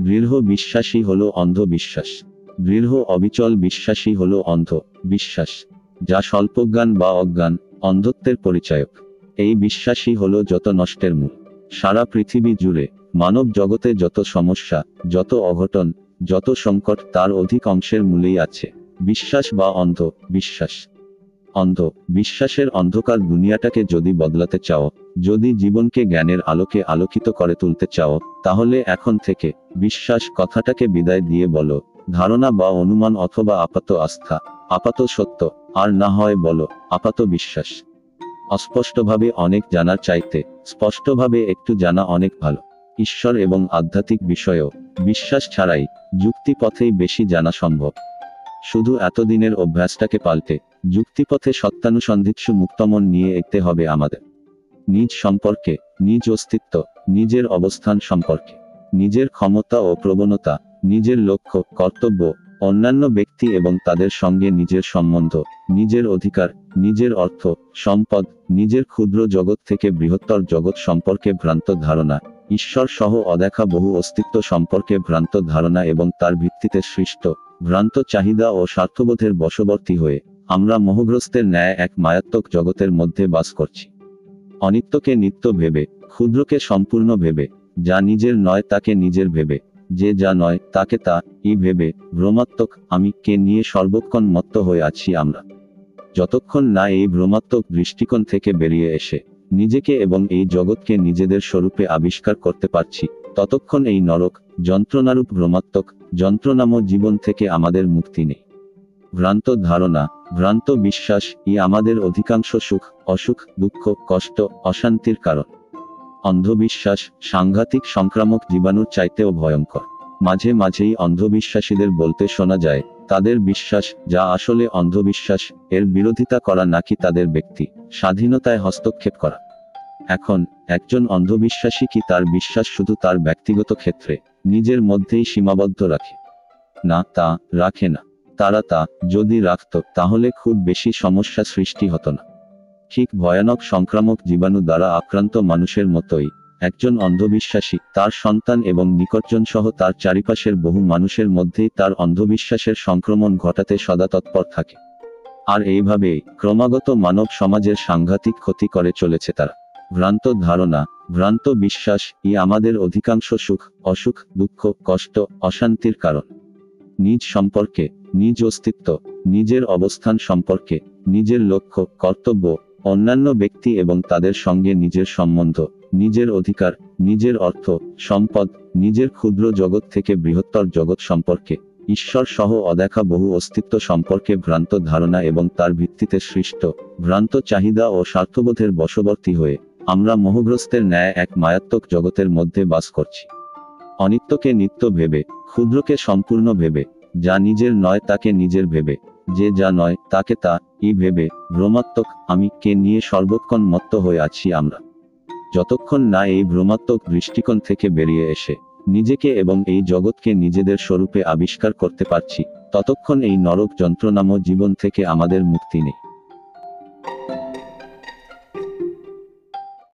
দৃঢ় বিশ্বাসী হলো অন্ধবিশ্বাস। দৃঢ় অবিচল বিশ্বাসী হল অন্ধ বিশ্বাস যা স্বল্পজ্ঞান বা অজ্ঞান, অন্ধত্বের পরিচায়ক। এই বিশ্বাসই হল যত নষ্টের মূল। সারা পৃথিবী জুড়ে মানব জগতে যত সমস্যা, যত অঘটন, যত সংকট, তার অধিক অংশের মূলেই আছে। বিশ্বাস বা অন্ধ বিশ্বাস অন্ধ, বিশ্বাসের অন্ধকার দুনিয়াটাকে যদি বদলাতে চাও, যদি জীবনকে জ্ঞানের আলোকে আলোকিত করে তুলতে চাও, তাহলে এখন থেকে বিশ্বাস কথাটাকে বিদায় দিয়ে বলো, ধারণা বা অনুমান অথবা আপাত আস্থা, আপাত সত্য, আর না হয় বলো, আপাত বিশ্বাস। অস্পষ্টভাবে অনেক জানার চাইতে, স্পষ্টভাবে একটু জানা অনেক ভালো। ঈশ্বর এবং আধ্যাত্মিক বিষয়েও, বিশ্বাস ছাড়াই যুক্তিপথেই বেশি জানা সম্ভব। শুধু এতদিনের অভ্যাসটাকে পাল্টে, যুক্তিপথে সত্যানুসন্ধিৎসু মুক্তমন নিয়ে এগতে হবে আমাদের। নিজ সম্পর্কে, নিজ অস্তিত্ব, নিজের অবস্থান সম্পর্কে, নিজের ক্ষমতা ও প্রবণতা, নিজের লক্ষ্য, কর্তব্য, অন্যান্য ব্যক্তি এবং তাদের সঙ্গে নিজের সম্বন্ধ, নিজের অধিকার, নিজের অর্থ, সম্পদ, নিজের ক্ষুদ্র জগৎ থেকে বৃহত্তর জগৎ সম্পর্কে ভ্রান্ত ধারণা ঈশ্বর সহ অদেখা বহু অস্তিত্ব সম্পর্কে ভ্রান্ত ধারণা এবং তার ভিত্তিতে সৃষ্ট ভ্রান্ত চাহিদা ও স্বার্থবোধের বশবর্তী হয়ে, আমরা মোহগ্রস্তের ন্যায় এক মায়াত্মক জগতের মধ্যে বাস করছি। অনিত্যকে নিত্য ভেবে, ক্ষুদ্রকে সম্পূর্ণ ভেবে, যা নিজের নয় তাকে নিজের ভেবে, যে যা নয় তাকে তা, ই ভেবে ভ্রমাত্মক আমি কে নিয়ে সর্বক্ষণ মত্ত হয়ে আছি আমরা। যতক্ষণ না এই ভ্রমাত্মক দৃষ্টিকোণ থেকে বেরিয়ে এসে, নিজেকে এবং এই জগৎকে নিজেদের স্বরূপে আবিষ্কার করতে পারছি ততক্ষণ এই নরক, যন্ত্রণারূপ ভ্রমাত্মক, যন্ত্রণাম জীবন থেকে আমাদের মুক্তি নেই। ভ্রান্ত ধারণা, ভ্রান্ত বিশ্বাস ই আমাদের অধিকাংশ সুখ, অসুখ, দুঃখ, কষ্ট, অশান্তির কারণ। অন্ধবিশ্বাস, সাংঘাতিক সংক্রামক জীবাণুর চাইতেও ভয়ঙ্কর। মাঝে মাঝেই অন্ধবিশ্বাসীদের বলতে শোনা যায়, তাদের বিশ্বাস, যা আসলে অন্ধবিশ্বাস, এর বিরোধিতা করা নাকি তাদের ব্যক্তি, স্বাধীনতায় হস্তক্ষেপ করা। এখন, একজন অন্ধবিশ্বাসী কি তার বিশ্বাস শুধু তার ব্যক্তিগত ক্ষেত্রে, নিজের মধ্যেই সীমাবদ্ধ রাখে? না, তা রাখে না। তারা তা, যদি রাখত, তাহলে খুব বেশি সমস্যা সৃষ্টি হতো না। ঠিক ভয়ানক সংক্রামক জীবাণু দ্বারা আক্রান্ত মানুষের মতোই, একজন অন্ধবিশ্বাসী, তার সন্তান এবং নিকটজন সহ তার চারিপাশের বহু মানুষের মধ্যেই তার অন্ধবিশ্বাসের সংক্রমণ ঘটাতে সদা তৎপর থাকে। আর এইভাবেই ক্রমাগত মানব সমাজের সাংঘাতিক ক্ষতি করে চলেছে তারা। ভ্রান্ত ধারণা, ভ্রান্ত বিশ্বাস ই আমাদের অধিকাংশ সুখ, অসুখ, দুঃখ, কষ্ট, অশান্তির কারণ। নিজ সম্পর্কে, নিজ অস্তিত্ব, নিজের অবস্থান সম্পর্কে, নিজের লক্ষ্য, কর্তব্য, অন্যান্য ব্যক্তি এবং তাদের সঙ্গে নিজের সম্বন্ধ, নিজের অধিকার, নিজের অর্থ, সম্পদ, নিজের ক্ষুদ্র জগৎ থেকে বৃহত্তর জগৎ সম্পর্কে, ঈশ্বর সহ অদেখা বহু অস্তিত্ব সম্পর্কে ভ্রান্ত ধারণা এবং তার ভিত্তিতে সৃষ্ট, ভ্রান্ত চাহিদা ও স্বার্থবোধের বশবর্তী হয়ে আমরা মোহগ্রস্তের ন্যায় এক মায়াত্মক জগতের মধ্যে বাস করছি। অনিত্যকে নিত্য ভেবে, ক্ষুদ্রকে সম্পূর্ণ ভেবে, যা নিজের নয় তাকে নিজের ভেবে, যে যা নয় তাকে তা, ই ভেবে ভ্রমাত্মক আমি কে নিয়ে সর্বক্ষণ মত্ত হয়ে আছি আমরা। যতক্ষণ না এই ভ্রমাত্মক দৃষ্টিকোণ থেকে বেরিয়ে এসে, নিজেকে এবং এই জগৎকে নিজেদের স্বরূপে আবিষ্কার করতে পারছি, ততক্ষণ এই নরক যন্ত্রণাম জীবন থেকে আমাদের মুক্তি নেই।